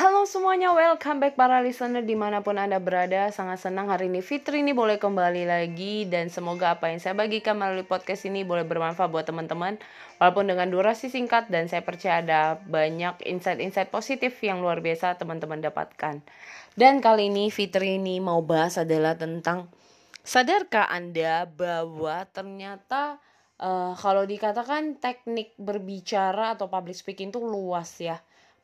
Halo semuanya, welcome back para listener di mana pun Anda berada. Sangat senang hari ini Fitri ini boleh kembali lagi Dan semoga apa yang saya bagikan melalui podcast ini boleh bermanfaat buat teman-teman. Walaupun dengan durasi singkat dan saya percaya ada banyak insight-insight positif yang luar biasa teman-teman dapatkan. Dan kali ini Fitri ini mau bahas adalah tentang Sadarkah Anda bahwa ternyata uh, kalau dikatakan teknik berbicara atau public speaking itu luas ya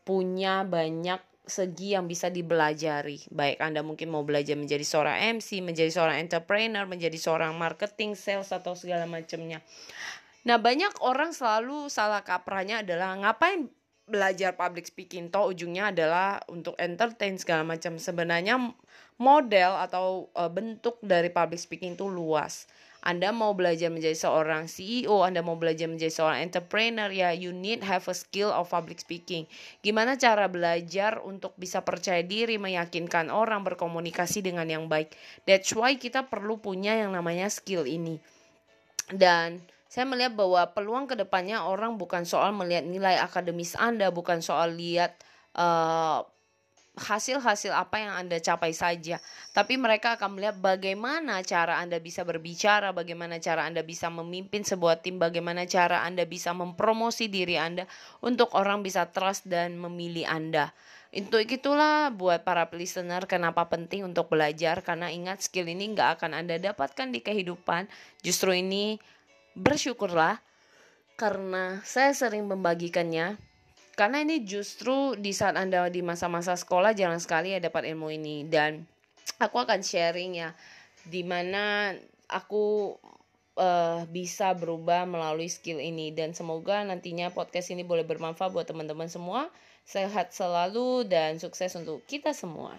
punya banyak segi yang bisa dibelajari. Baik Anda mungkin mau belajar menjadi seorang MC, menjadi seorang entrepreneur, menjadi seorang marketing, sales atau segala macamnya. Nah, banyak orang selalu salah kaprahnya adalah ngapain belajar public speaking toh ujungnya adalah untuk entertain segala macam. Sebenarnya model atau uh, bentuk dari public speaking itu luas. Anda mau belajar menjadi seorang CEO, Anda mau belajar menjadi seorang entrepreneur ya, you need have a skill of public speaking. Gimana cara belajar untuk bisa percaya diri, meyakinkan orang, berkomunikasi dengan yang baik. That's why kita perlu punya yang namanya skill ini. Dan saya melihat bahwa peluang ke depannya orang bukan soal melihat nilai akademis Anda, bukan soal lihat uh, hasil-hasil apa yang Anda capai saja, tapi mereka akan melihat bagaimana cara Anda bisa berbicara, bagaimana cara Anda bisa memimpin sebuah tim, bagaimana cara Anda bisa mempromosi diri Anda untuk orang bisa trust dan memilih Anda. Untuk itulah buat para listener kenapa penting untuk belajar karena ingat skill ini nggak akan Anda dapatkan di kehidupan. Justru ini bersyukurlah karena saya sering membagikannya karena ini justru di saat Anda di masa-masa sekolah jarang sekali ya dapat ilmu ini dan aku akan sharing ya di mana aku uh, bisa berubah melalui skill ini dan semoga nantinya podcast ini boleh bermanfaat buat teman-teman semua. Sehat selalu dan sukses untuk kita semua.